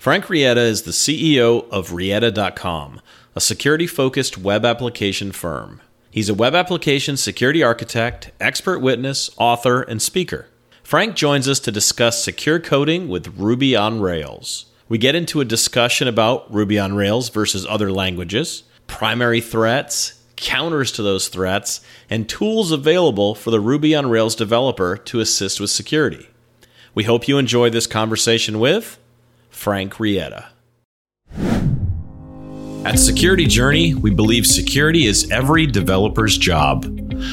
Frank Rietta is the CEO of Rietta.com, a security focused web application firm. He's a web application security architect, expert witness, author, and speaker. Frank joins us to discuss secure coding with Ruby on Rails. We get into a discussion about Ruby on Rails versus other languages, primary threats, counters to those threats, and tools available for the Ruby on Rails developer to assist with security. We hope you enjoy this conversation with Frank Rietta. At Security Journey, we believe security is every developer's job.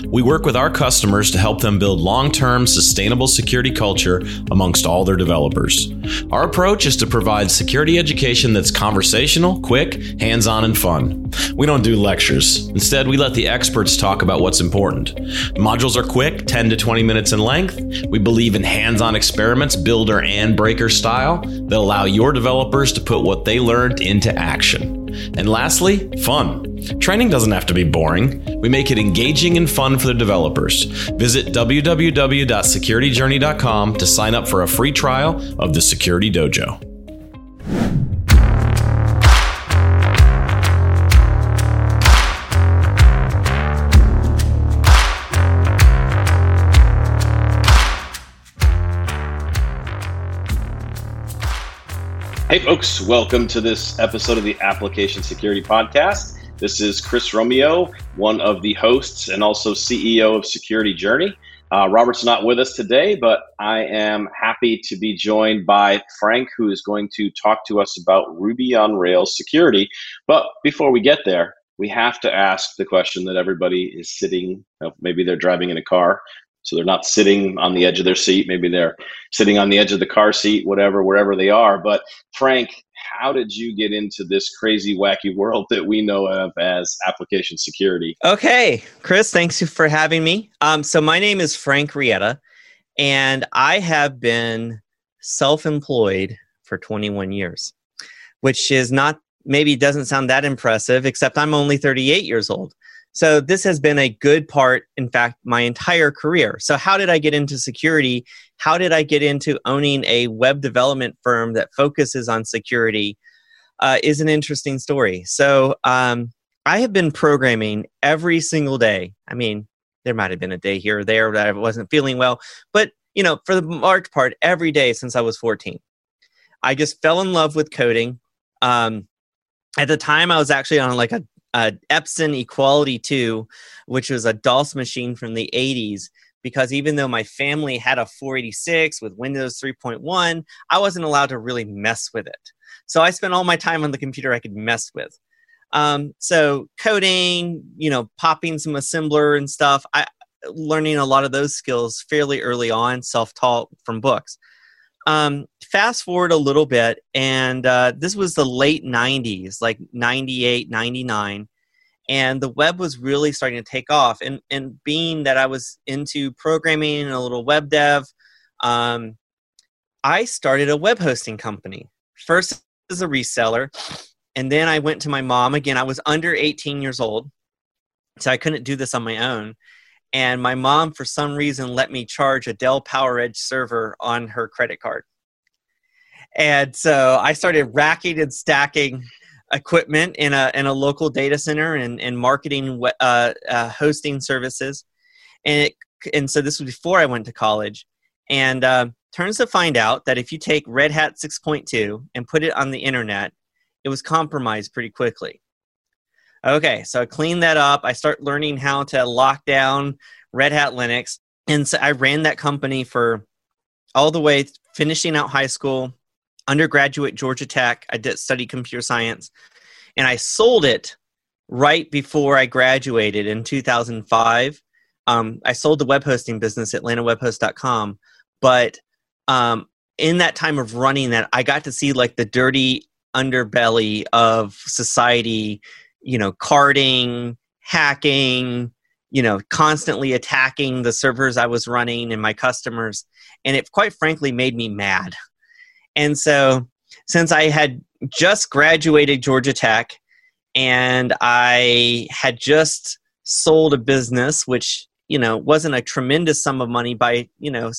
We work with our customers to help them build long term sustainable security culture amongst all their developers. Our approach is to provide security education that's conversational, quick, hands on, and fun. We don't do lectures. Instead, we let the experts talk about what's important. Modules are quick, 10 to 20 minutes in length. We believe in hands on experiments, builder and breaker style, that allow your developers to put what they learned into action. And lastly, fun. Training doesn't have to be boring. We make it engaging and fun for the developers. Visit www.securityjourney.com to sign up for a free trial of the Security Dojo. Hey, folks, welcome to this episode of the Application Security Podcast. This is Chris Romeo, one of the hosts and also CEO of Security Journey. Uh, Robert's not with us today, but I am happy to be joined by Frank, who is going to talk to us about Ruby on Rails security. But before we get there, we have to ask the question that everybody is sitting, maybe they're driving in a car, so they're not sitting on the edge of their seat. Maybe they're sitting on the edge of the car seat, whatever, wherever they are. But Frank, how did you get into this crazy, wacky world that we know of as application security? Okay, Chris, thanks for having me. Um, so my name is Frank Rietta, and I have been self-employed for 21 years, which is not maybe doesn't sound that impressive, except I'm only 38 years old. So this has been a good part, in fact, my entire career. So how did I get into security? How did I get into owning a web development firm that focuses on security? Uh, is an interesting story. So um, I have been programming every single day. I mean, there might have been a day here or there that I wasn't feeling well, but you know, for the large part, every day since I was 14. I just fell in love with coding. Um, at the time, I was actually on like a uh, Epson Equality 2, which was a DOS machine from the 80s. Because even though my family had a 486 with Windows 3.1, I wasn't allowed to really mess with it. So I spent all my time on the computer I could mess with. Um, so coding, you know, popping some assembler and stuff. I learning a lot of those skills fairly early on, self-taught from books. Um, fast forward a little bit, and uh, this was the late 90s, like 98, 99, and the web was really starting to take off. And, and being that I was into programming and a little web dev, um, I started a web hosting company. First as a reseller, and then I went to my mom. Again, I was under 18 years old, so I couldn't do this on my own and my mom for some reason let me charge a Dell PowerEdge server on her credit card. And so I started racking and stacking equipment in a in a local data center and, and marketing uh, uh, hosting services. And it, and so this was before I went to college. And uh, turns to find out that if you take Red Hat 6.2 and put it on the internet, it was compromised pretty quickly. Okay, so I clean that up. I start learning how to lock down Red Hat Linux. And so I ran that company for all the way finishing out high school, undergraduate Georgia Tech. I did study computer science. And I sold it right before I graduated in 2005. Um, I sold the web hosting business, AtlantaWebhost.com. But um, in that time of running that, I got to see like the dirty underbelly of society you know, carding, hacking, you know, constantly attacking the servers I was running and my customers. And it quite frankly made me mad. And so, since I had just graduated Georgia Tech and I had just sold a business, which you know wasn't a tremendous sum of money by you know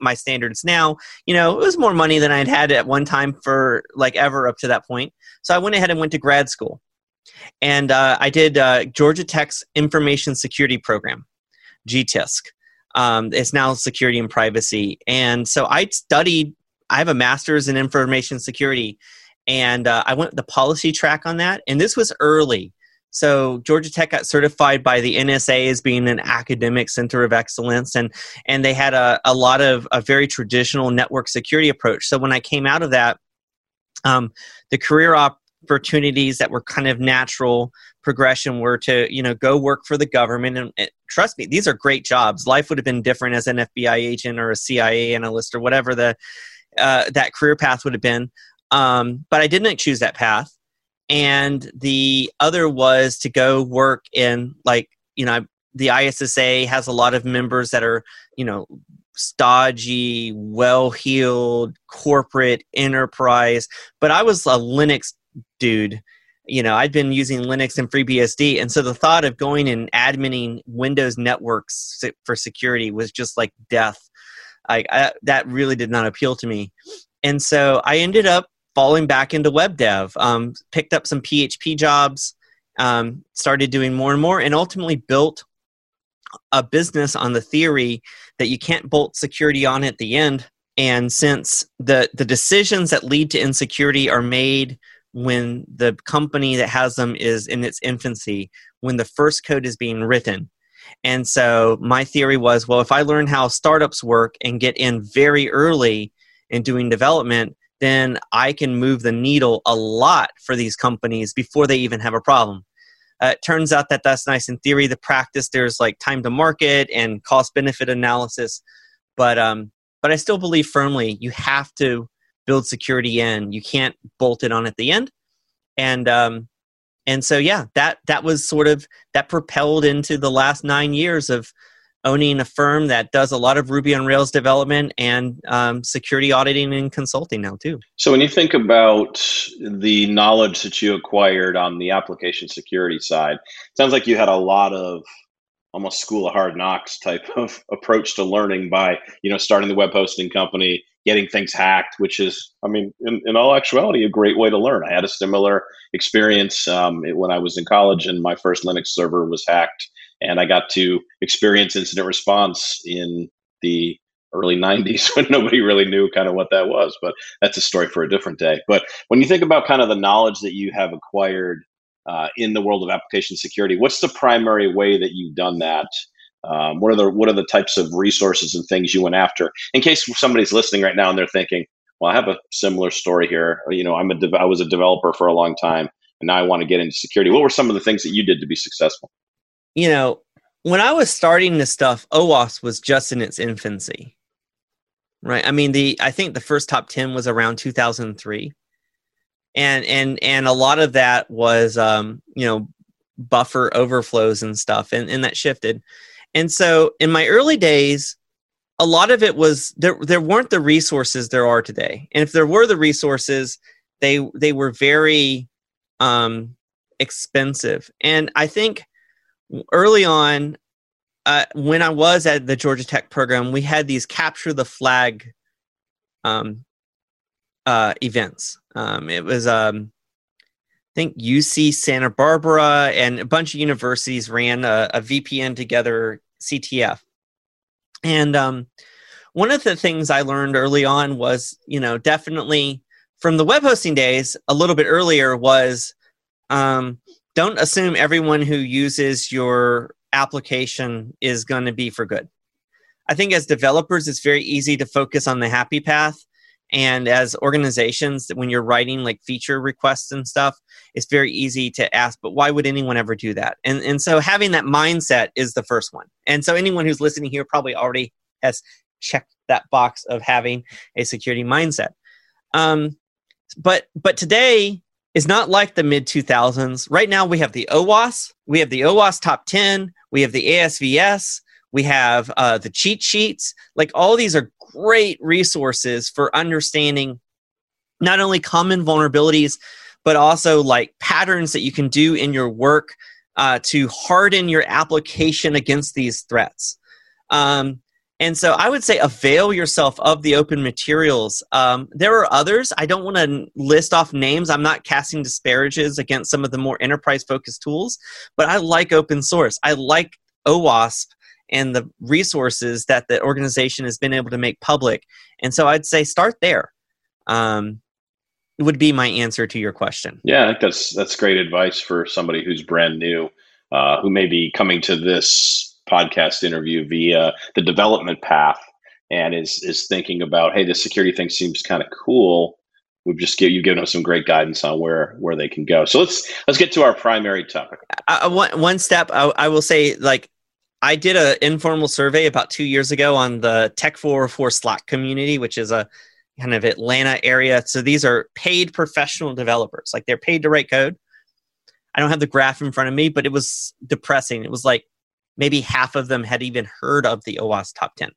my standards now you know it was more money than i'd had at one time for like ever up to that point so i went ahead and went to grad school and uh, i did uh, georgia tech's information security program gtisc um, it's now security and privacy. And so i studied i have a master's in information security and uh, i went the policy track on that and this was early. So Georgia Tech got certified by the NSA as being an academic center of excellence, and and they had a, a lot of a very traditional network security approach. So when I came out of that, um, the career opportunities that were kind of natural progression were to you know go work for the government and, and trust me, these are great jobs. Life would have been different as an FBI agent or a CIA analyst or whatever the uh, that career path would have been. Um, but I didn't choose that path and the other was to go work in like you know the ISSA has a lot of members that are you know stodgy, well-heeled corporate enterprise, but I was a Linux dude. You know, I'd been using Linux and FreeBSD, and so the thought of going and adminning Windows networks for security was just like death. I, I that really did not appeal to me, and so I ended up falling back into web dev. Um, picked up some PHP jobs, um, started doing more and more, and ultimately built a business on the theory that you can't bolt security on at the end. And since the the decisions that lead to insecurity are made when the company that has them is in its infancy, when the first code is being written. And so my theory was, well, if I learn how startups work and get in very early in doing development, then I can move the needle a lot for these companies before they even have a problem. Uh, it turns out that that's nice in theory. The practice, there's like time to market and cost benefit analysis, but um, but I still believe firmly you have to build security in. You can't bolt it on at the end, and um, and so yeah, that that was sort of that propelled into the last nine years of owning a firm that does a lot of Ruby on Rails development and um, security auditing and consulting now too. So when you think about the knowledge that you acquired on the application security side, sounds like you had a lot of almost school of hard knocks type of approach to learning by you know starting the web hosting company getting things hacked which is i mean in, in all actuality a great way to learn. I had a similar experience um, when i was in college and my first linux server was hacked and I got to experience incident response in the early 90s when nobody really knew kind of what that was but that's a story for a different day. But when you think about kind of the knowledge that you have acquired uh, in the world of application security what's the primary way that you've done that um, what are the what are the types of resources and things you went after in case somebody's listening right now and they're thinking well i have a similar story here you know i'm a de- i was a developer for a long time and now i want to get into security what were some of the things that you did to be successful you know, when I was starting this stuff, OWASP was just in its infancy. Right. I mean, the I think the first top 10 was around 2003. And and and a lot of that was um, you know, buffer overflows and stuff and, and that shifted. And so in my early days, a lot of it was there there weren't the resources there are today. And if there were the resources, they they were very um expensive. And I think early on, uh, when I was at the Georgia Tech program, we had these capture the flag um, uh, events. Um, it was, um, I think, UC Santa Barbara and a bunch of universities ran a, a VPN together, CTF. And um, one of the things I learned early on was, you know, definitely from the web hosting days, a little bit earlier was um, don't assume everyone who uses your application is going to be for good. I think as developers, it's very easy to focus on the happy path. And as organizations, when you're writing like feature requests and stuff, it's very easy to ask, but why would anyone ever do that? And, and so having that mindset is the first one. And so anyone who's listening here probably already has checked that box of having a security mindset. Um, but but today is not like the mid 2000s. Right now, we have the OWASP, we have the OWASP top 10, we have the ASVS, we have uh, the cheat sheets. Like all these are great resources for understanding not only common vulnerabilities, but also like patterns that you can do in your work uh, to harden your application against these threats. Um, and so I would say avail yourself of the open materials. Um, there are others. I don't want to list off names. I'm not casting disparages against some of the more enterprise focused tools, but I like open source. I like OWASP and the resources that the organization has been able to make public. And so I'd say start there. Um, it would be my answer to your question. Yeah, I think that's that's great advice for somebody who's brand new, uh, who may be coming to this podcast interview via the development path and is is thinking about, hey, this security thing seems kind of cool. We've just give you've given them some great guidance on where where they can go. So let's let's get to our primary topic. Uh, uh one one step, I, I will say, like I did an informal survey about two years ago on the Tech 404 Slack community, which is a kind of Atlanta area. So these are paid professional developers, like they're paid to write code. I don't have the graph in front of me, but it was depressing. It was like maybe half of them had even heard of the OWASP top 10.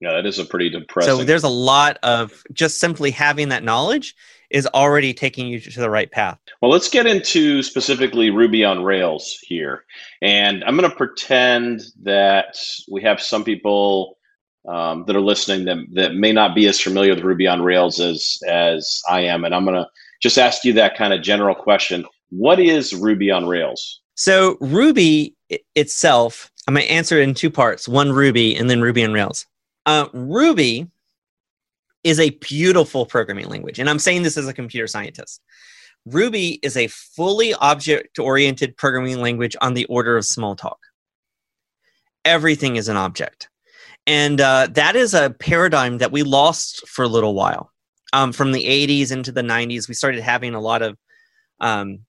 Yeah, that is a pretty depressing. So there's a lot of just simply having that knowledge is already taking you to the right path. Well, let's get into specifically Ruby on Rails here. And I'm going to pretend that we have some people um, that are listening that, that may not be as familiar with Ruby on Rails as, as I am. And I'm going to just ask you that kind of general question. What is Ruby on Rails? So, Ruby itself, I'm going to answer it in two parts one Ruby and then Ruby on Rails. Uh, Ruby is a beautiful programming language. And I'm saying this as a computer scientist. Ruby is a fully object oriented programming language on the order of Smalltalk. Everything is an object. And uh, that is a paradigm that we lost for a little while. Um, from the 80s into the 90s, we started having a lot of um,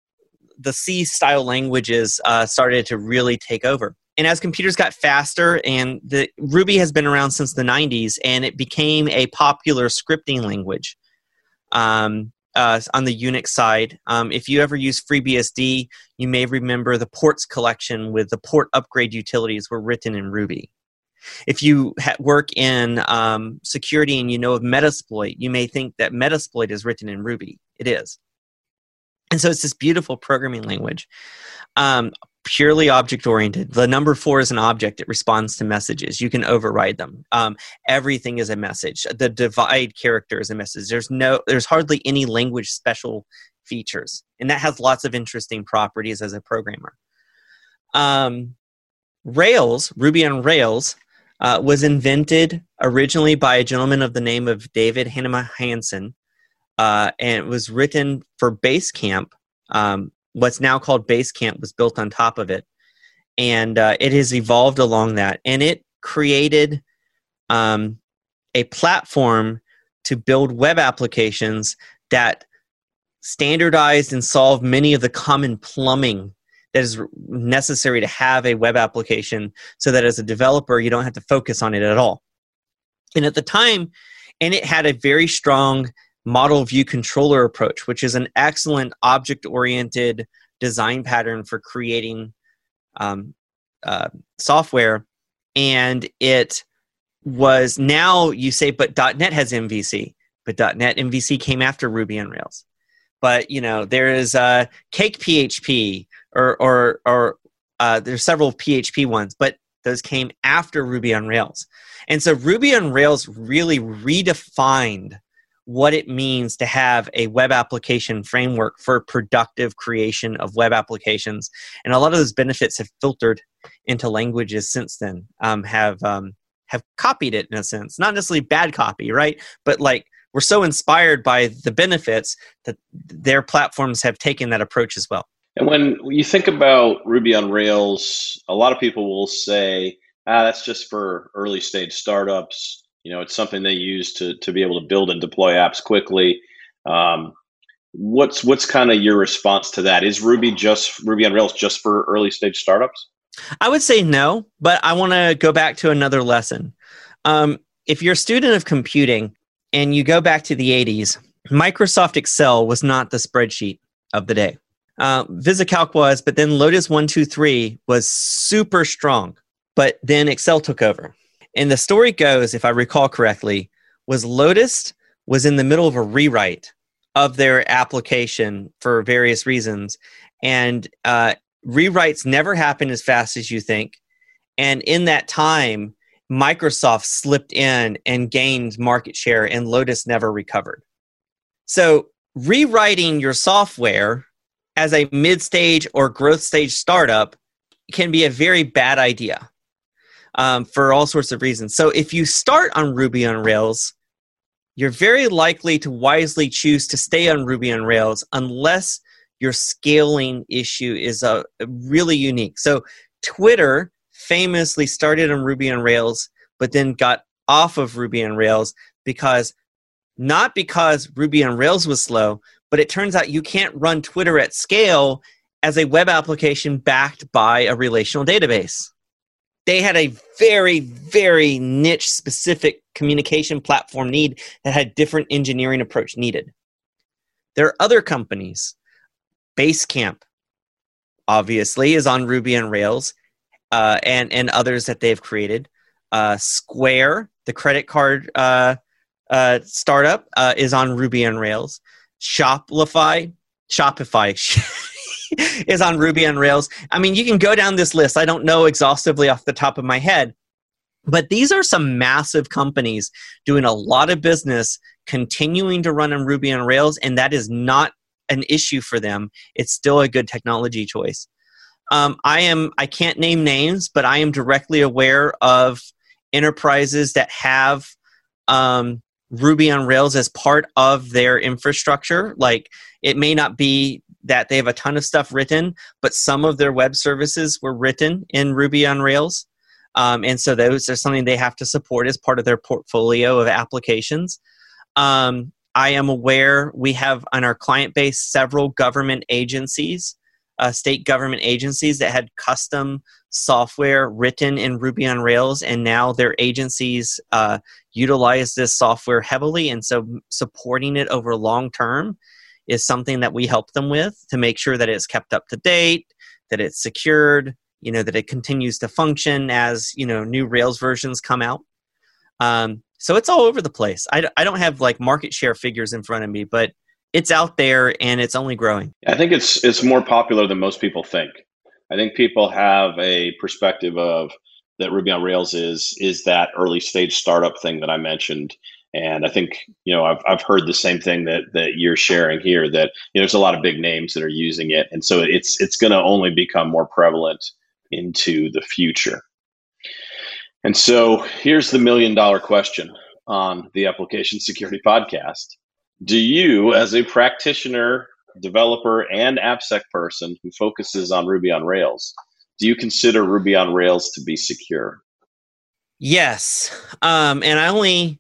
the C style languages uh, started to really take over and as computers got faster and the ruby has been around since the 90s and it became a popular scripting language um, uh, on the unix side. Um, if you ever use freebsd you may remember the ports collection with the port upgrade utilities were written in ruby. If you ha- work in um, security and you know of metasploit you may think that metasploit is written in ruby. It is. And so it's this beautiful programming language. Um, purely object oriented. The number four is an object. It responds to messages. You can override them. Um, everything is a message. The divide character is a message. There's no, there's hardly any language special features, and that has lots of interesting properties as a programmer. Um, Rails, Ruby on Rails, uh, was invented originally by a gentleman of the name of David Heinemeier Hansson, uh, and it was written for Basecamp um, what's now called Basecamp was built on top of it, and uh, it has evolved along that, and it created um, a platform to build web applications that standardized and solved many of the common plumbing that is necessary to have a web application so that as a developer you don't have to focus on it at all. And at the time and it had a very strong model view controller approach, which is an excellent object oriented design pattern for creating um, uh, software. And it was now you say, but .NET has MVC, but .NET MVC came after Ruby on Rails. But you know there is uh, Cake PHP or or or uh, there's several PHP ones, but those came after Ruby on Rails. And so Ruby on Rails really redefined what it means to have a web application framework for productive creation of web applications. And a lot of those benefits have filtered into languages since then, um, have um, have copied it in a sense, not necessarily bad copy, right? But like we're so inspired by the benefits that their platforms have taken that approach as well. And when you think about Ruby on Rails, a lot of people will say, ah, that's just for early stage startups you know, it's something they use to to be able to build and deploy apps quickly. Um, what's what's kind of your response to that? Is Ruby just Ruby on Rails just for early stage startups? I would say no, but I want to go back to another lesson. Um, if you're a student of computing and you go back to the 80s, Microsoft Excel was not the spreadsheet of the day. Uh, VisiCalc was, but then Lotus 123 was super strong. But then Excel took over. And the story goes, if I recall correctly, was Lotus was in the middle of a rewrite of their application for various reasons. And uh, rewrites never happen as fast as you think. And in that time, Microsoft slipped in and gained market share, and Lotus never recovered. So, rewriting your software as a mid stage or growth stage startup can be a very bad idea um, for all sorts of reasons. So, if you start on Ruby on Rails, you're very likely to wisely choose to stay on Ruby on Rails unless your scaling issue is a, a really unique. So, Twitter famously started on Ruby on Rails, but then got off of Ruby on Rails because not because Ruby on Rails was slow, but it turns out you can't run Twitter at scale as a web application backed by a relational database. They had a very, very niche specific communication platform need that had different engineering approach needed. There are other companies. Basecamp, obviously, is on Ruby on Rails uh, and and others that they've created. Uh, Square, the credit card uh, uh, startup, uh, is on Ruby on Rails. Shopify, Shopify is on Ruby on Rails. I mean, you can go down this list. I don't know exhaustively off the top of my head, but these are some massive companies doing a lot of business, continuing to run on Ruby on Rails, and that is not an issue for them. It's still a good technology choice. Um, I am I can't name names, but I am directly aware of enterprises that have um, Ruby on Rails as part of their infrastructure. Like it may not be that they have a ton of stuff written, but some of their web services were written in Ruby on Rails. Um, and so those are something they have to support as part of their portfolio of applications. Um, I am aware we have on our client base several government agencies uh, state government agencies that had custom software written in Ruby on Rails, and now their agencies uh, utilize this software heavily, and so supporting it over long term is something that we help them with to make sure that it's kept up to date, that it's secured, you know, that it continues to function as you know new Rails versions come out. Um, so it's all over the place. I, I don't have like market share figures in front of me, but it's out there and it's only growing. I think it's it's more popular than most people think. I think people have a perspective of that Ruby on Rails is is that early stage startup thing that I mentioned. And I think you know I've I've heard the same thing that that you're sharing here that you know, there's a lot of big names that are using it, and so it's it's going to only become more prevalent into the future. And so here's the million dollar question on the Application Security Podcast do you, as a practitioner, developer, and AppSec person who focuses on Ruby on Rails, do you consider Ruby on Rails to be secure? Yes. Um, and I only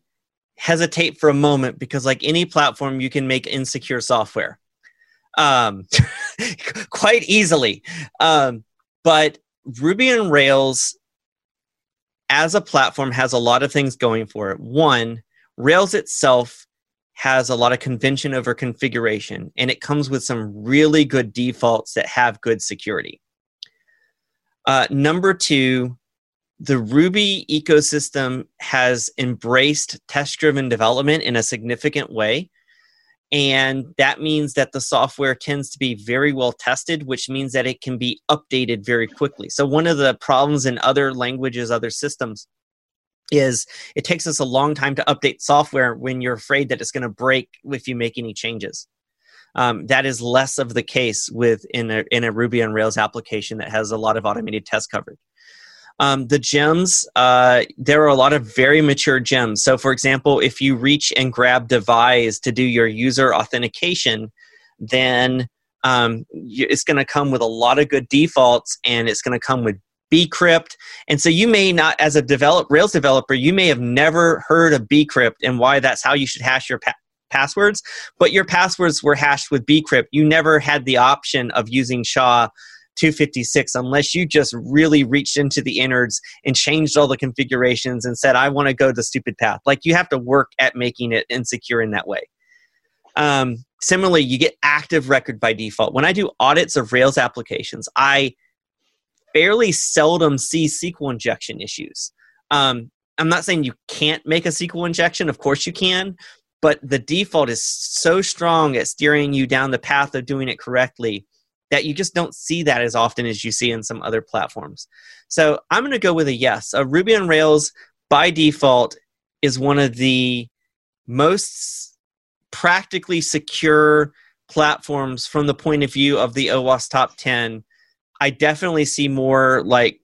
hesitate for a moment because, like any platform, you can make insecure software um, quite easily. Um, but Ruby and Rails as a platform has a lot of things going for it. One, Rails itself has a lot of convention over configuration and it comes with some really good defaults that have good security. Uh, number two, the Ruby ecosystem has embraced test driven development in a significant way. And that means that the software tends to be very well tested, which means that it can be updated very quickly. So, one of the problems in other languages, other systems, is it takes us a long time to update software when you're afraid that it's going to break if you make any changes. Um, that is less of the case with in a, in a Ruby on Rails application that has a lot of automated test coverage. Um, the gems, uh, there are a lot of very mature gems. So, for example, if you reach and grab Devise to do your user authentication, then um, it's going to come with a lot of good defaults and it's going to come with bcrypt and so you may not as a develop rails developer you may have never heard of bcrypt and why that's how you should hash your pa- passwords but your passwords were hashed with bcrypt you never had the option of using sha 256 unless you just really reached into the innards and changed all the configurations and said i want to go the stupid path. Like you have to work at making it insecure in that way. Um, similarly you get active record by default. When i do audits of rails applications i fairly seldom see SQL injection issues. Um, I'm not saying you can't make a SQL injection, of course you can, but the default is so strong at steering you down the path of doing it correctly that you just don't see that as often as you see in some other platforms. So I'm going to go with a yes. A Ruby on Rails by default is one of the most practically secure platforms from the point of view of the OWASP top 10. I definitely see more like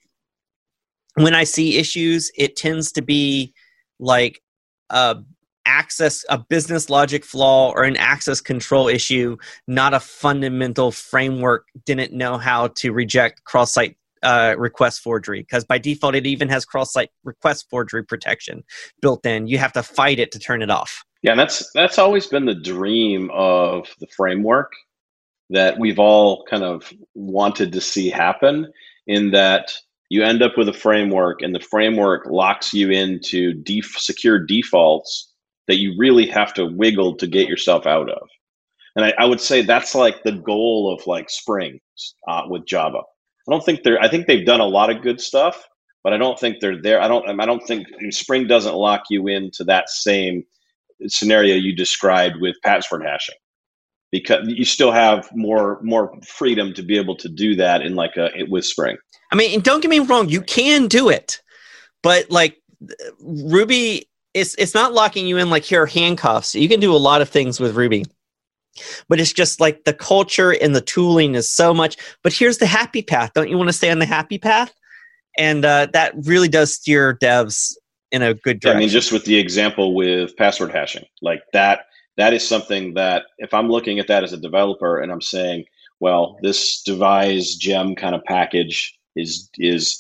when I see issues, it tends to be like a access a business logic flaw or an access control issue, not a fundamental framework didn't know how to reject cross-site uh, request forgery because by default it even has cross-site request forgery protection built in. You have to fight it to turn it off. Yeah, and that's that's always been the dream of the framework that we've all kind of wanted to see happen. In that you end up with a framework, and the framework locks you into def- secure defaults that you really have to wiggle to get yourself out of. And I, I would say that's like the goal of like Spring uh, with Java. I don't think they're. I think they've done a lot of good stuff, but I don't think they're there. I don't. I don't think Spring doesn't lock you into that same scenario you described with password hashing, because you still have more more freedom to be able to do that in like a with Spring. I mean, don't get me wrong, you can do it, but like Ruby it's it's not locking you in like here are handcuffs. You can do a lot of things with Ruby. But it's just like the culture and the tooling is so much. But here's the happy path. Don't you want to stay on the happy path? And uh, that really does steer devs in a good direction. I mean, just with the example with password hashing, like that, that is something that if I'm looking at that as a developer and I'm saying, well, this devise gem kind of package is is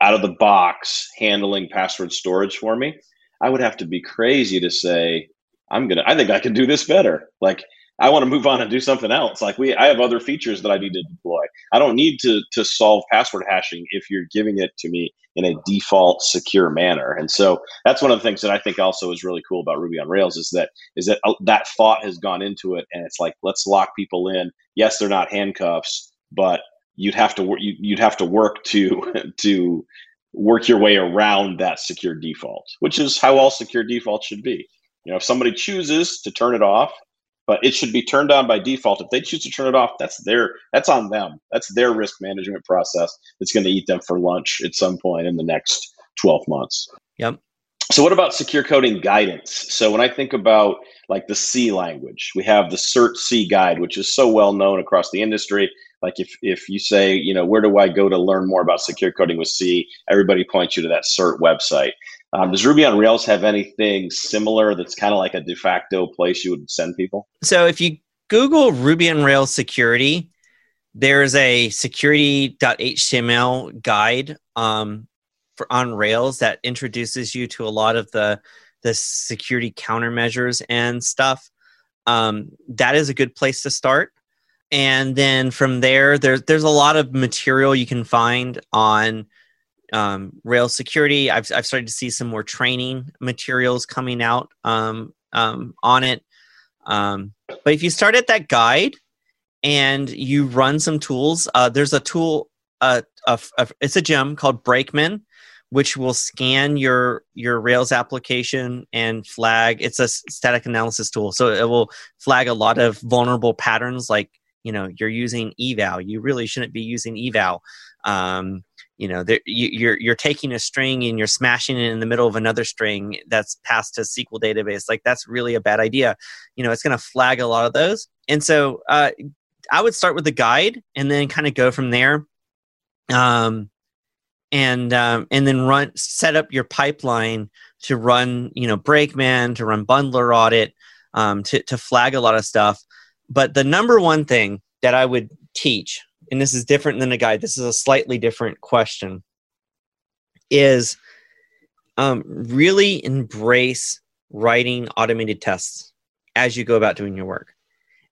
out of the box handling password storage for me I would have to be crazy to say, I'm gonna I think I can do this better. Like I want to move on and do something else. Like we I have other features that I need to deploy. I don't need to to solve password hashing if you're giving it to me in a default secure manner. And so that's one of the things that I think also is really cool about Ruby on Rails is that is that uh, that thought has gone into it and it's like let's lock people in. Yes, they're not handcuffs, but you'd have to work you'd have to work to to work your way around that secure default, which is how all secure defaults should be. You know, if somebody chooses to turn it off, but it should be turned on by default. If they choose to turn it off, that's their that's on them. That's their risk management process that's going to eat them for lunch at some point in the next 12 months. Yep. So what about secure coding guidance? So when I think about like the C language, we have the CERT C guide, which is so well known across the industry. Like if if you say, you know, where do I go to learn more about secure coding with C? Everybody points you to that CERT website. Um, does Ruby on Rails have anything similar that's kind of like a de facto place you would send people? So if you Google Ruby on Rails security, there's a security.html guide um, for on Rails that introduces you to a lot of the the security countermeasures and stuff. Um, that is a good place to start and then from there there's there's a lot of material you can find on um, Rails security. I've I've started to see some more training materials coming out um, um, on it. Um, but if you start at that guide and you run some tools, uh, there's a tool. Uh, a, a, it's a gem called Brakeman, which will scan your your Rails application and flag. It's a static analysis tool, so it will flag a lot of vulnerable patterns like you know you're using eval. You really shouldn't be using eval. Um, you know there, you, you're you're taking a string and you're smashing it in the middle of another string that's passed to SQL database. Like that's really a bad idea. You know it's going to flag a lot of those. And so uh, I would start with the guide and then kind of go from there. Um, and um, and then run set up your pipeline to run you know Brakeman to run bundler audit um, to to flag a lot of stuff but the number one thing that I would teach, and this is different than a guide, this is a slightly different question, is um, really embrace writing automated tests as you go about doing your work.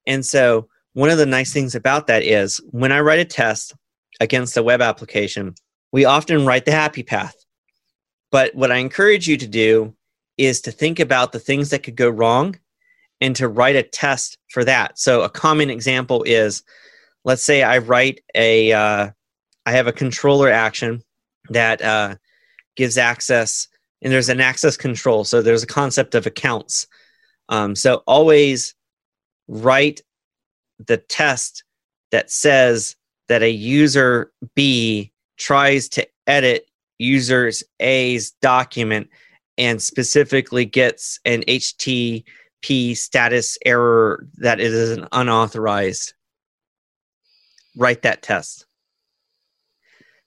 And so, one of the nice things about that is when I write a test against a web application, we often write the happy path. But what I encourage you to do is to think about the things that could go wrong and to write a test for that. So a common example is, let's say I write a, uh, I have a controller action that uh, gives access, and there's an access control. So there's a concept of accounts. Um, so always write the test that says that a user B tries to edit users A's document and specifically gets an HTTP status error that it is an unauthorized, write that test.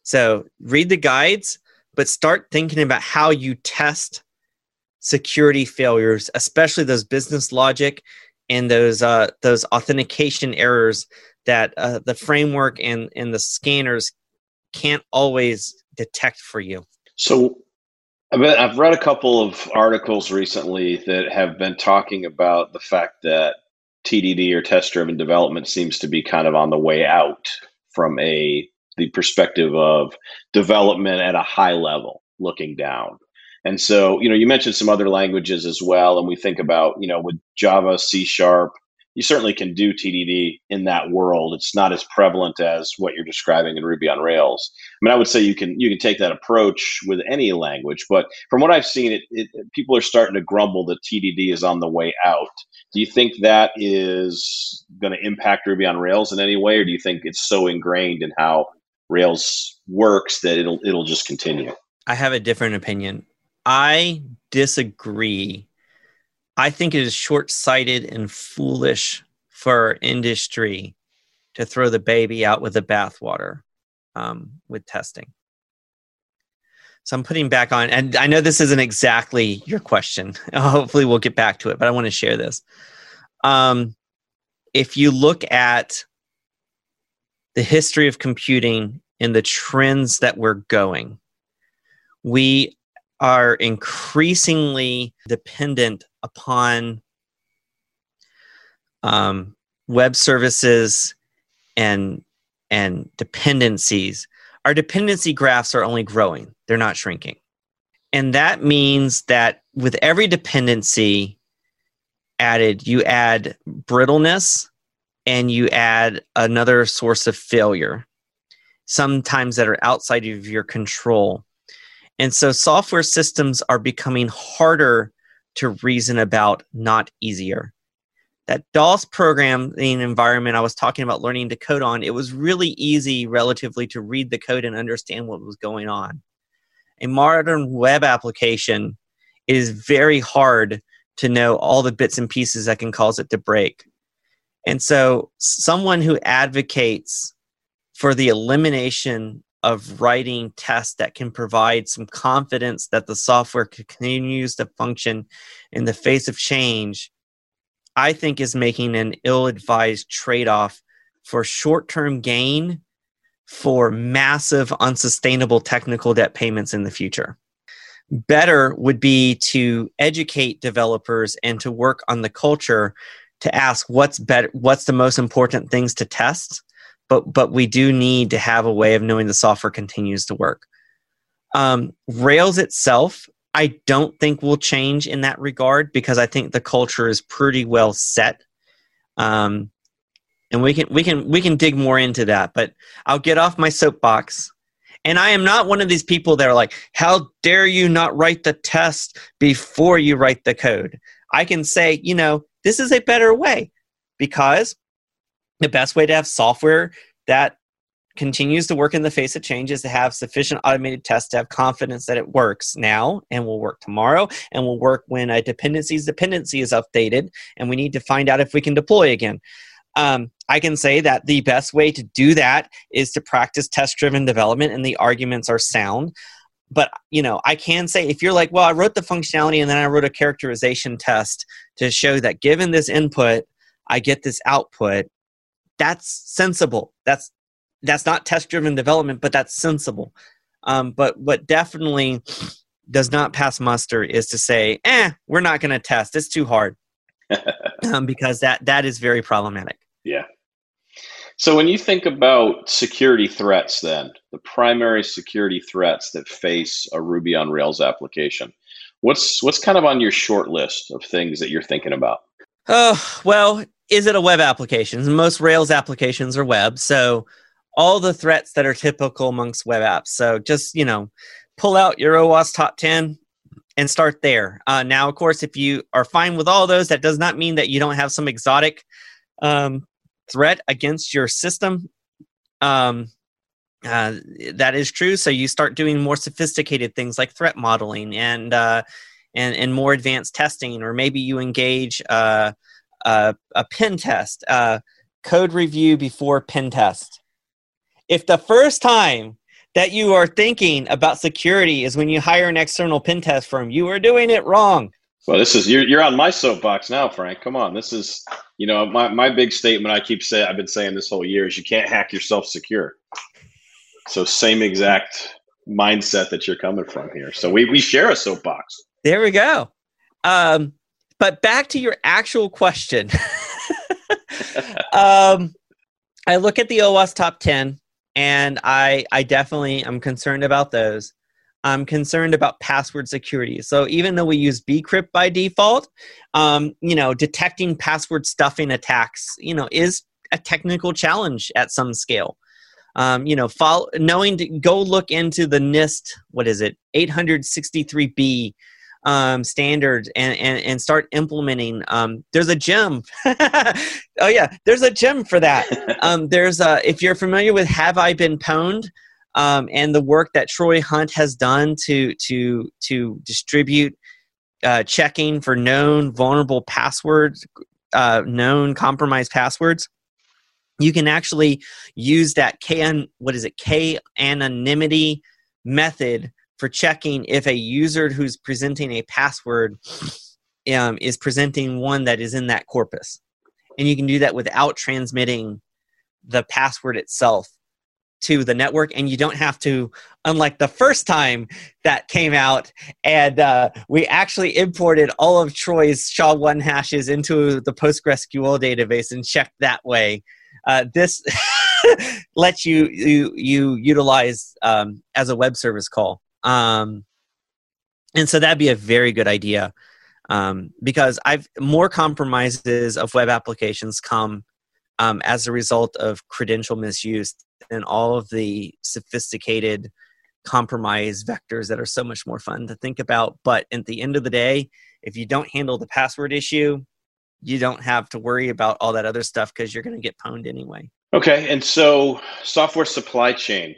So read the guides, but start thinking about how you test security failures, especially those business logic and those uh, those authentication errors that uh, the framework and and the scanners can't always detect for you. So I've read a couple of articles recently that have been talking about the fact that TDD or test driven development seems to be kind of on the way out from a the perspective of development at a high level looking down. And so, you know, you mentioned some other languages as well and we think about, you know, with Java, C sharp, you certainly can do TDD in that world. It's not as prevalent as what you're describing in Ruby on Rails. I mean, I would say you can you can take that approach with any language, but from what I've seen, it, it people are starting to grumble that TDD is on the way out. Do you think that is going to impact Ruby on Rails in any way, or do you think it's so ingrained in how Rails works that it'll it'll just continue? I have a different opinion. I disagree I think it is short sighted and foolish for industry to throw the baby out with the bathwater um, with testing. So I'm putting back on, and I know this isn't exactly your question. Hopefully, we'll get back to it, but I want to share this. Um, if you look at the history of computing and the trends that we're going, we are increasingly dependent upon um, web services and and dependencies. Our dependency graphs are only growing. They're not shrinking. And that means that with every dependency added you add brittleness and you add another source of failure sometimes that are outside of your control and so software systems are becoming harder to reason about, not easier. That DOS programming environment I was talking about learning to code on, it was really easy relatively to read the code and understand what was going on. A modern web application is very hard to know all the bits and pieces that can cause it to break. And so, someone who advocates for the elimination of writing tests that can provide some confidence that the software continues to function in the face of change, I think is making an ill advised trade off for short term gain for massive, unsustainable technical debt payments in the future. Better would be to educate developers and to work on the culture to ask what's better what's the most important things to test but but we do need to have a way of knowing the software continues to work. Um, Rails itself, I don't think will change in that regard because I think the culture is pretty well set. Um, and we can we can we can dig more into that, but I'll get off my soapbox. And I am not one of these people that are like, "How dare you not write the test before you write the code?" I can say, you know, this is a better way because the best way to have software that continues to work in the face of change is to have sufficient automated tests to have confidence that it works now and will work tomorrow and will work when a dependency's dependency is updated and we need to find out if we can deploy again. Um, I can say that the best way to do that is to practice test driven development and the arguments are sound. But you know, I can say if you're like, well, I wrote the functionality and then I wrote a characterization test to show that given this input, I get this output that's sensible. That's that's not test driven development, but that's sensible. Um, but what definitely does not pass muster is to say, "eh, we're not going to test. It's too hard," um, because that that is very problematic. Yeah. So when you think about security threats, then the primary security threats that face a Ruby on Rails application, what's what's kind of on your short list of things that you're thinking about? Oh well, is it a web application? Most Rails applications are web, so all the threats that are typical amongst web apps. So just you know, pull out your OWASP top ten and start there. Uh, now, of course, if you are fine with all those, that does not mean that you don't have some exotic um, threat against your system, um, uh, that is true. So you start doing more sophisticated things like threat modeling and uh, and and more advanced testing, or maybe you engage uh, a, a pen test, uh, code review before pen test. If the first time that you are thinking about security is when you hire an external pen test firm, you are doing it wrong. Well, this is you're you're on my soapbox now, Frank. Come on, this is you know my my big statement. I keep saying I've been saying this whole year is you can't hack yourself secure. So same exact mindset that you're coming from here. So we we share a soapbox. There we go. Um, but back to your actual question. um, I look at the OWASP top ten, and I I definitely am concerned about those. I'm concerned about password security. So even though we use bcrypt by default, um, you know, detecting password stuffing attacks, you know, is a technical challenge at some scale. Um, you know, follow, knowing to go look into the NIST, what is it, 863B um, standards and, and, and start implementing. Um, there's a gem. oh yeah, there's a gem for that. Um, there's a, if you're familiar with Have I Been Pwned, um, and the work that Troy Hunt has done to to to distribute uh, checking for known vulnerable passwords, uh, known compromised passwords. You can actually use that K what is it K anonymity method for checking if a user who's presenting a password um, is presenting one that is in that corpus, and you can do that without transmitting the password itself to the network. And you don't have to unlike the first time that came out and uh, we actually imported all of troy's sha1 hashes into the postgresql database and checked that way. Uh, this lets you, you you utilize um, as a web service call um, and so that'd be a very good idea um, because i've more compromises of web applications come um, as a result of credential misuse and all of the sophisticated compromise vectors that are so much more fun to think about. But at the end of the day, if you don't handle the password issue, you don't have to worry about all that other stuff because you're going to get pwned anyway. Okay, and so software supply chain.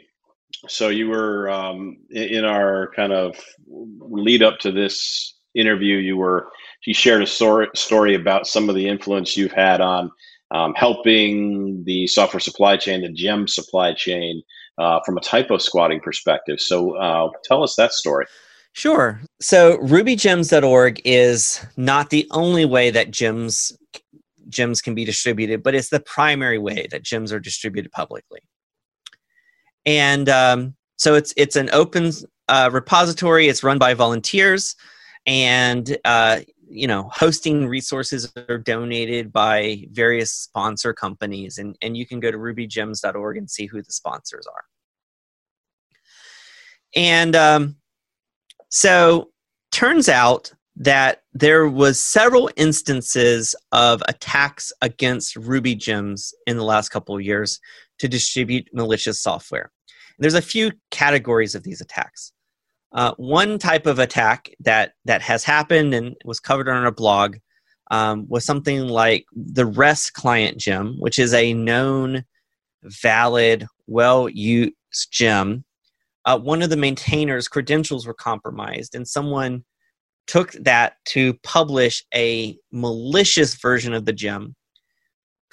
So you were um, in our kind of lead up to this interview. You were you shared a story, about some of the influence you've had on um, helping the software supply chain, the gem supply chain, uh, from a typo squatting perspective. So uh, tell us that story. Sure. So rubygems.org is not the only way that gems gems can be distributed, but it's the primary way that gems are distributed publicly. And um, so it's it's an open uh, repository. It's run by volunteers, and uh, you know hosting resources are donated by various sponsor companies. And, and you can go to rubygems.org and see who the sponsors are. And um, so turns out that there was several instances of attacks against ruby gems in the last couple of years to distribute malicious software there's a few categories of these attacks uh, one type of attack that that has happened and was covered on our blog um, was something like the REST client gem, which is a known, valid, well-used gem. Uh, one of the maintainers' credentials were compromised, and someone took that to publish a malicious version of the gem,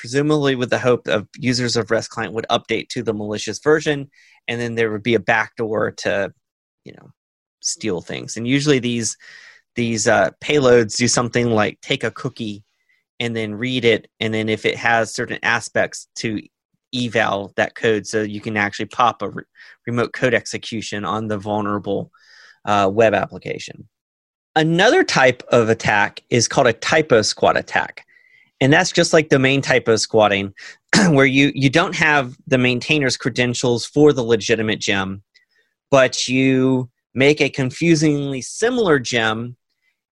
presumably with the hope of users of REST client would update to the malicious version, and then there would be a backdoor to, you know, steal things. And usually these these uh, payloads do something like take a cookie and then read it, and then if it has certain aspects to eval that code, so you can actually pop a re- remote code execution on the vulnerable uh, web application. Another type of attack is called a typo squat attack. And that's just like the main type of squatting, where you, you don't have the maintainer's credentials for the legitimate gem, but you make a confusingly similar gem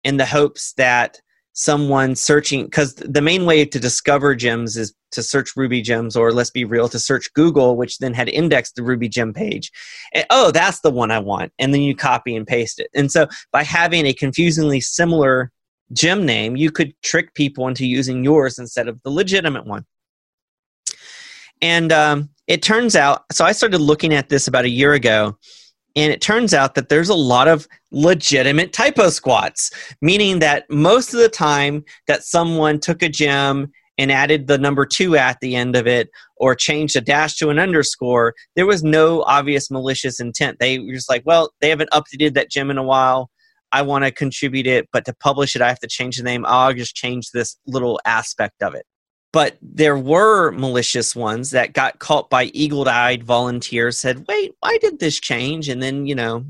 in the hopes that someone searching because the main way to discover gems is to search ruby gems or let's be real to search google which then had indexed the ruby gem page. And, oh that's the one i want. And then you copy and paste it. And so by having a confusingly similar gem name you could trick people into using yours instead of the legitimate one And um, it turns out, so I started looking at this about a year ago, and it turns out that there's a lot of legitimate typo squats, meaning that most of the time that someone took a gem and added the number two at the end of it or changed a dash to an underscore, there was no obvious malicious intent. They were just like, well, they haven't updated that gem in a while. I want to contribute it, but to publish it, I have to change the name. I'll just change this little aspect of it. But there were malicious ones that got caught by eagle eyed volunteers, said, wait, why did this change? And then, you know,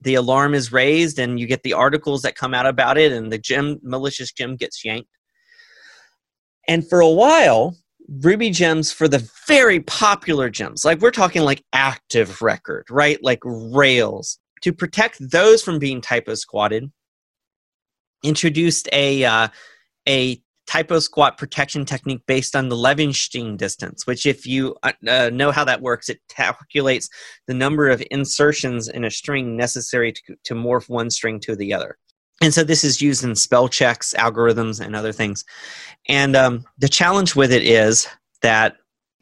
the alarm is raised and you get the articles that come out about it and the gem malicious gem gets yanked and for a while, Ruby gems for the very popular gems, like we're talking like active record, right? Like Rails, to protect those from being typo squatted, introduced a uh, a typo squat protection technique based on the Levenshtein distance, which, if you uh, uh, know how that works, it calculates the number of insertions in a string necessary to, to morph one string to the other. And so this is used in spell checks algorithms and other things. And um, the challenge with it is that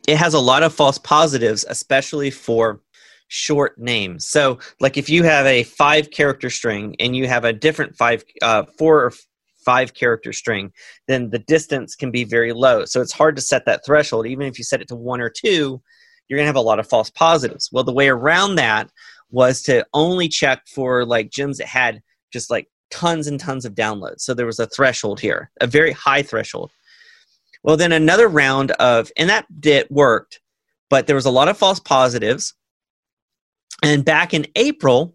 it has a lot of false positives especially for short names so like if you have a five character string and you have a different five uh, four or five character string then the distance can be very low so it's hard to set that threshold even if you set it to one or two you're going to have a lot of false positives well the way around that was to only check for like gems that had just like tons and tons of downloads. So there was a threshold here, a very high threshold. Well, then another round of, and that did worked, but there was a lot of false positives. And back in April,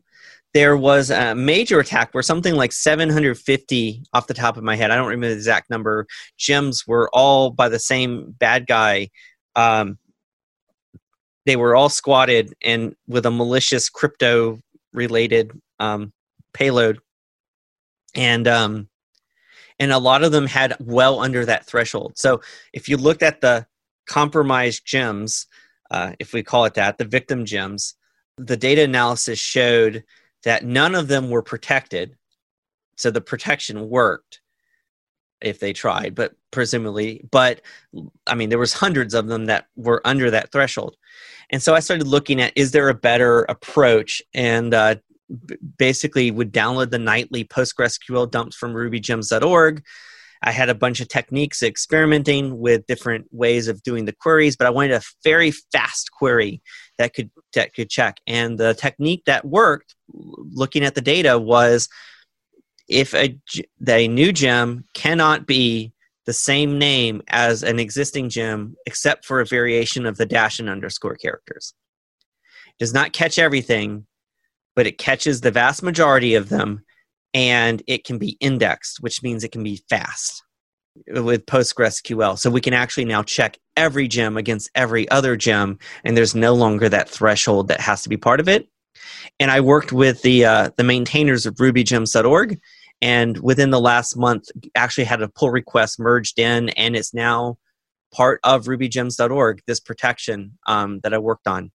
there was a major attack where something like 750 off the top of my head, I don't remember the exact number, gems were all by the same bad guy. Um, they were all squatted and with a malicious crypto related um, payload and um, and a lot of them had well under that threshold. So if you looked at the compromised gems, uh, if we call it that, the victim gems, the data analysis showed that none of them were protected. So the protection worked if they tried, but presumably, but I mean, there was hundreds of them that were under that threshold. And so I started looking at, is there a better approach? And uh, basically would download the nightly PostgreSQL dumps from rubygems.org. I had a bunch of techniques experimenting with different ways of doing the queries, but I wanted a very fast query that could that could check. And the technique that worked, looking at the data, was if a, a new gem cannot be the same name as an existing gem except for a variation of the dash and underscore characters. It does not catch everything, but it catches the vast majority of them and it can be indexed, which means it can be fast with PostgreSQL. So we can actually now check every gem against every other gem, and there's no longer that threshold that has to be part of it. And I worked with the uh, the maintainers of RubyGems.org, and within the last month, actually had a pull request merged in, and it's now part of RubyGems.org. This protection um, that I worked on,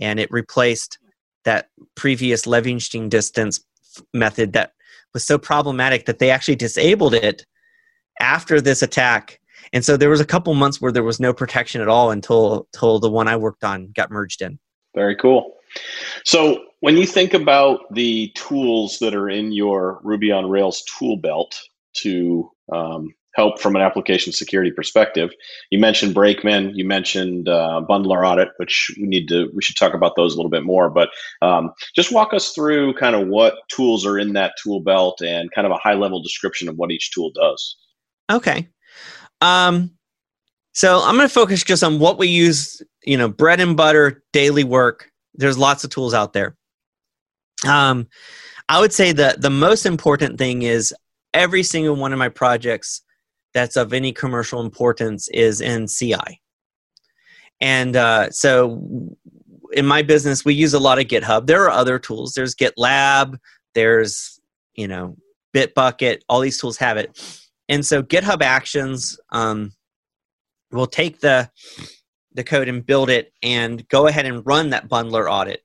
and it replaced that previous Levenshtein distance method that was so problematic that they actually disabled it after this attack. And so there was a couple months where there was no protection at all until until the one I worked on got merged in. Very cool. So when you think about the tools that are in your Ruby on Rails tool belt to um, help from an application security perspective. You mentioned Brakeman, you mentioned uh, Bundler Audit, which we need to we should talk about those a little bit more. But um, just walk us through kind of what tools are in that tool belt and kind of a high level description of what each tool does. Okay. Um, so I'm going to focus just on what we use. You know, bread and butter, daily work. There's lots of tools out there. Um, I would say that the most important thing is every single one of my projects that's of any commercial importance is in CI. And uh, so in my business, we use a lot of GitHub. There are other tools. There's GitLab, there's, you know, Bitbucket, all these tools have it. And so GitHub Actions um, will take the the code and build it and go ahead and run that bundler audit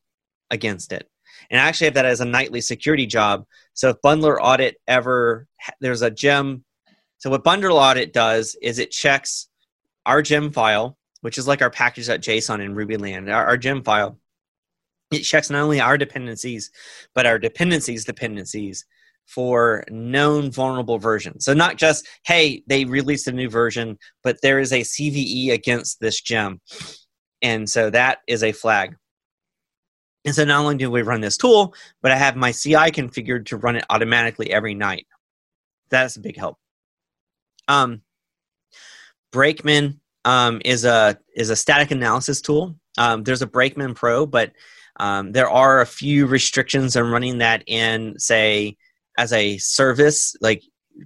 against it. And I actually have that as a nightly security job. So if bundler audit ever there's a gem so what Bundler Audit does is it checks our gem file which is like our package.json in RubyLand, our, our gem file. It checks not only our dependencies, but our dependencies dependencies for known vulnerable versions. So not just, hey, they released a new version, but there is a CVE against this gem. And so that is a flag. And so not only do we run this tool, but I have my CI configured to run it automatically every night. That's a big help. Um, Brakeman um, is a is a static analysis tool. Um, there's a Brakeman Pro, but um, there are a few restrictions on running that in, say, as a service. Like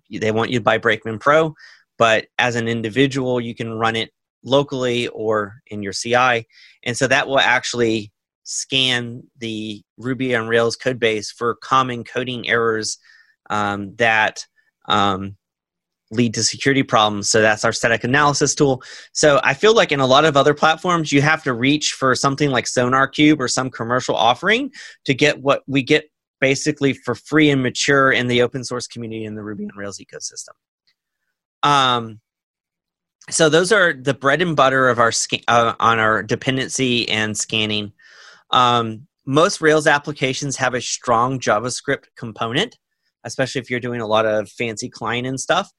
they want you to buy Brakeman Pro, but as an individual, you can run it locally or in your CI, and so that will actually scan the Ruby on Rails code base for common coding errors um, that um, lead to security problems. So that's our static analysis tool. So I feel like in a lot of other platforms, you have to reach for something like SonarQube or some commercial offering to get what we get basically for free and mature in the open source community in the Ruby on Rails ecosystem. Um, so those are the bread and butter of our uh, on our dependency and scanning. Um, most Rails applications have a strong JavaScript component especially if you're doing a lot of fancy client and stuff.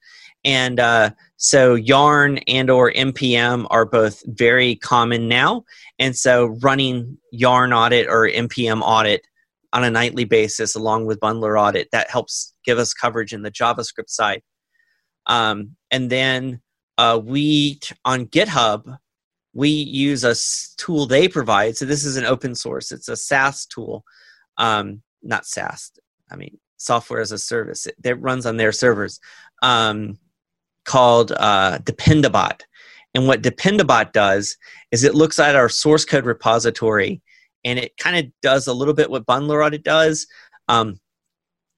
And uh, so Yarn and or npm are both very common now. And so running Yarn audit or npm audit on a nightly basis along with bundler audit that helps give us coverage in the JavaScript side. Um, and then uh, we on GitHub we use a tool they provide. So this is an open source. It's a SaaS tool, um, not SaaS. I mean software as a service that runs on their servers um, called uh, Dependabot. And what Dependabot does is it looks at our source code repository and it kind of does a little bit what Bundler Audit does, um,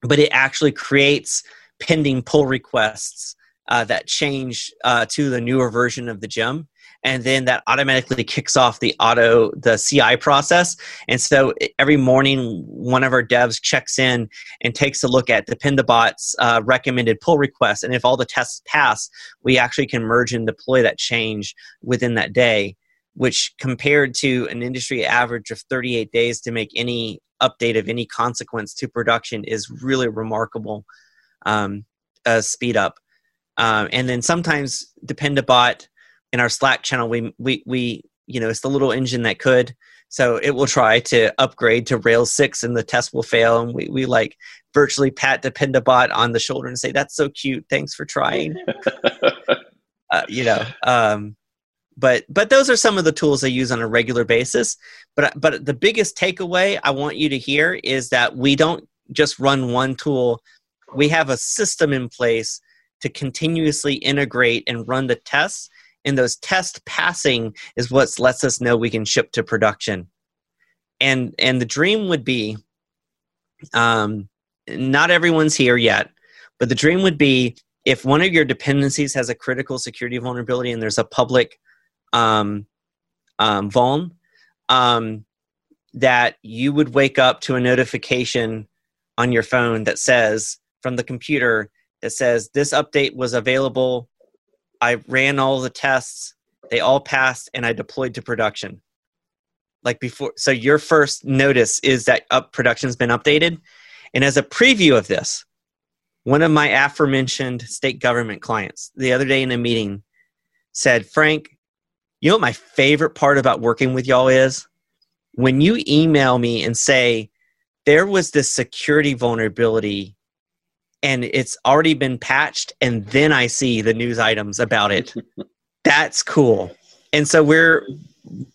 but it actually creates pending pull requests uh, that change uh, to the newer version of the gem and then that automatically kicks off the auto the ci process. And so every morning one of our devs checks in and takes a look at dependabot's uh, recommended pull requests and if all the tests pass we actually can merge and deploy that change within that day which compared to an industry average of 38 days to make any update of any consequence to production is really remarkable um, uh, speed up. Um, and then sometimes Dependabot in our Slack channel, we we we you know it's the little engine that could. So it will try to upgrade to Rails six, and the test will fail, and we we like virtually pat the Dependabot on the shoulder and say, "That's so cute. Thanks for trying." uh, you know. Um, but but those are some of the tools I use on a regular basis. But but the biggest takeaway I want you to hear is that we don't just run one tool. We have a system in place to continuously integrate and run the tests. And those tests passing is what lets us know we can ship to production. And and the dream would be, um, not everyone's here yet, but the dream would be if one of your dependencies has a critical security vulnerability and there's a public um, um, vuln, um, that you would wake up to a notification on your phone that says from the computer that says this update was available. I ran all the tests, they all passed, and I deployed to production. Like before, so your first notice is that up production's been updated. And as a preview of this, one of my aforementioned state government clients the other day in a meeting said, Frank, you know what my favorite part about working with y'all is? When you email me and say, there was this security vulnerability and it's already been patched and then I see the news items about it. That's cool. And so we're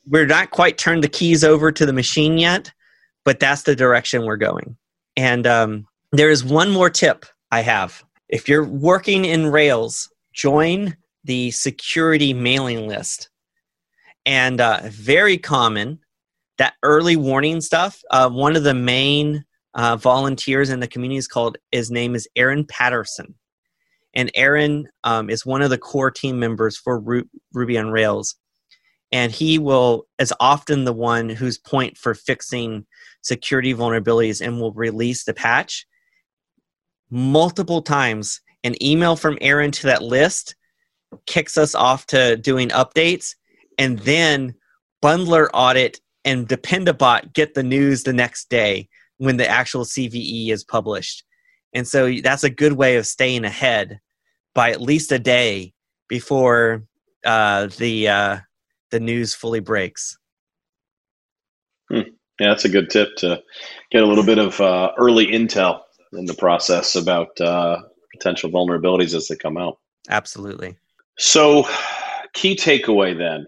we're not quite turned the keys over to the machine yet, but that's the direction we're going. And um, there is one more tip I have. If you're working in Rails, join the security mailing list. And uh, very common, that early warning stuff. Uh, one of the main uh, volunteers in the community is called his name is aaron patterson. And aaron um, is one of the core team members for Ru- ruby on rails. And he will is often the one who's point for fixing security vulnerabilities and will release the patch multiple times. An email from aaron to that list kicks us off to doing updates and then bundler audit and dependabot get the news the next day when the actual cve is published. And so that's a good way of staying ahead by at least a day before uh, the uh, the news fully breaks. Hmm. yeah that's a good tip to get a little bit of uh, early intel in the process about uh, potential vulnerabilities as they come out. Absolutely. So key takeaway then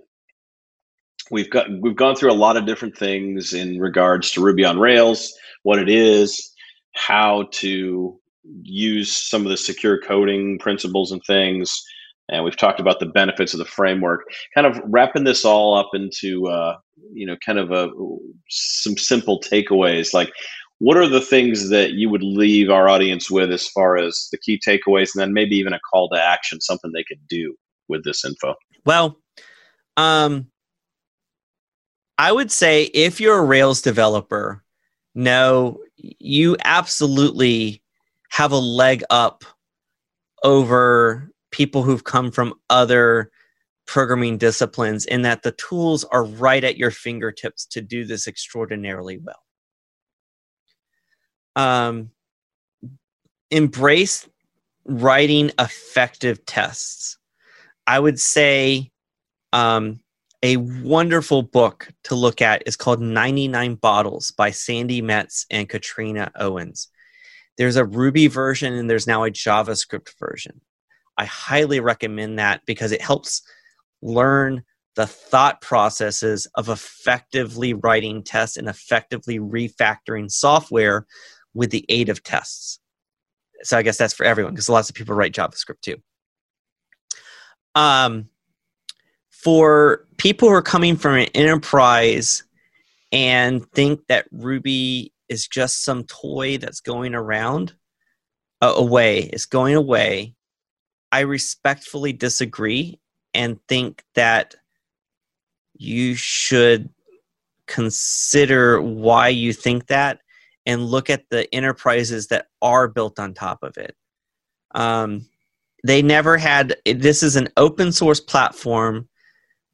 we've got we've gone through a lot of different things in regards to Ruby on Rails, what it is, how to use some of the secure coding principles and things, and we've talked about the benefits of the framework. Kind of wrapping this all up into uh, you know kind of a some simple takeaways like. What are the things that you would leave our audience with as far as the key takeaways, and then maybe even a call to action, something they could do with this info? Well, um, I would say if you're a Rails developer, no, you absolutely have a leg up over people who've come from other programming disciplines in that the tools are right at your fingertips to do this extraordinarily well. Um, embrace writing effective tests. I would say um, a wonderful book to look at is called 99 Bottles by Sandi Metz and Katrina Owens. There's a Ruby version and there's now a JavaScript version. I highly recommend that because it helps learn the thought processes of effectively writing tests and effectively refactoring software with the aid of tests. So I guess that's for everyone because lots of people write JavaScript too. Um, for people who are coming from an enterprise and think that Ruby is just some toy that's going around uh, away, it's going away. I respectfully disagree and think that you should consider why you think that and look at the enterprises that are built on top of it. Um, they never had this is an open source platform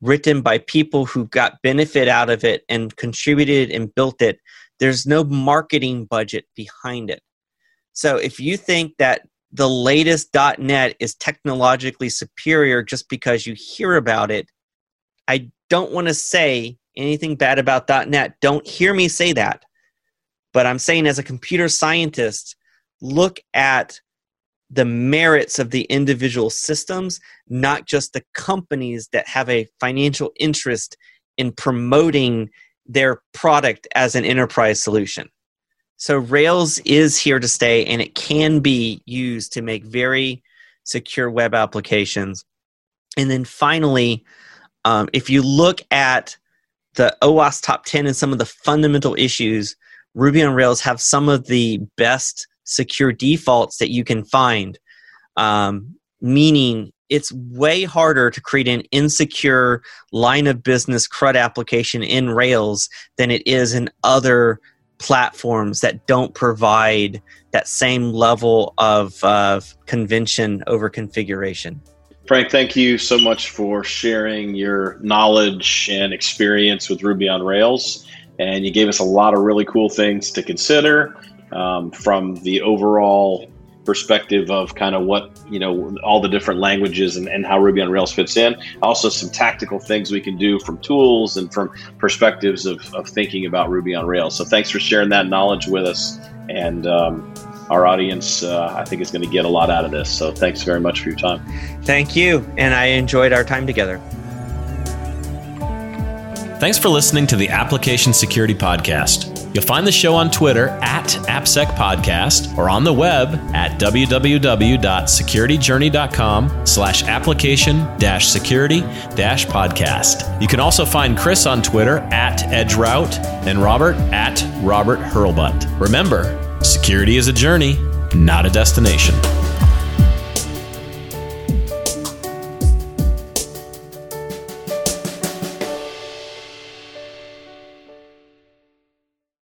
written by people who got benefit out of it and contributed and built it. There's no marketing budget behind it. So if you think that the latest .NET is technologically superior just because you hear about it, I don't want to say anything bad about .NET. Don't hear me say that. But I'm saying as a computer scientist, look at the merits of the individual systems, not just the companies that have a financial interest in promoting their product as an enterprise solution. So, Rails is here to stay and it can be used to make very secure web applications. And then finally, um, if you look at the OWASP top 10 and some of the fundamental issues, Ruby on Rails have some of the best secure defaults that you can find, um, meaning it's way harder to create an insecure line of business CRUD application in Rails than it is in other platforms that don't provide that same level of uh, convention over configuration. Frank, thank you so much for sharing your knowledge and experience with Ruby on Rails. And you gave us a lot of really cool things to consider um, from the overall perspective of kind of what you know all the different languages and, and how ruby on rails fits in. Also some tactical things we can do from tools and from perspectives of, of thinking about ruby on rails. So thanks for sharing that knowledge with us. And um, our audience uh, i think is going to get a lot out of this. So thanks very much for your time. Thank you. And i enjoyed our time together. Thanks for listening to the application security podcast You'll find the show on Twitter at AppSec Podcast or on the web at www.securityjourney.com slash application dash security dash podcast. You can also find Chris on Twitter at EdgeRoute and Robert at Robert Hurlbut. Remember, security is a journey, not a destination.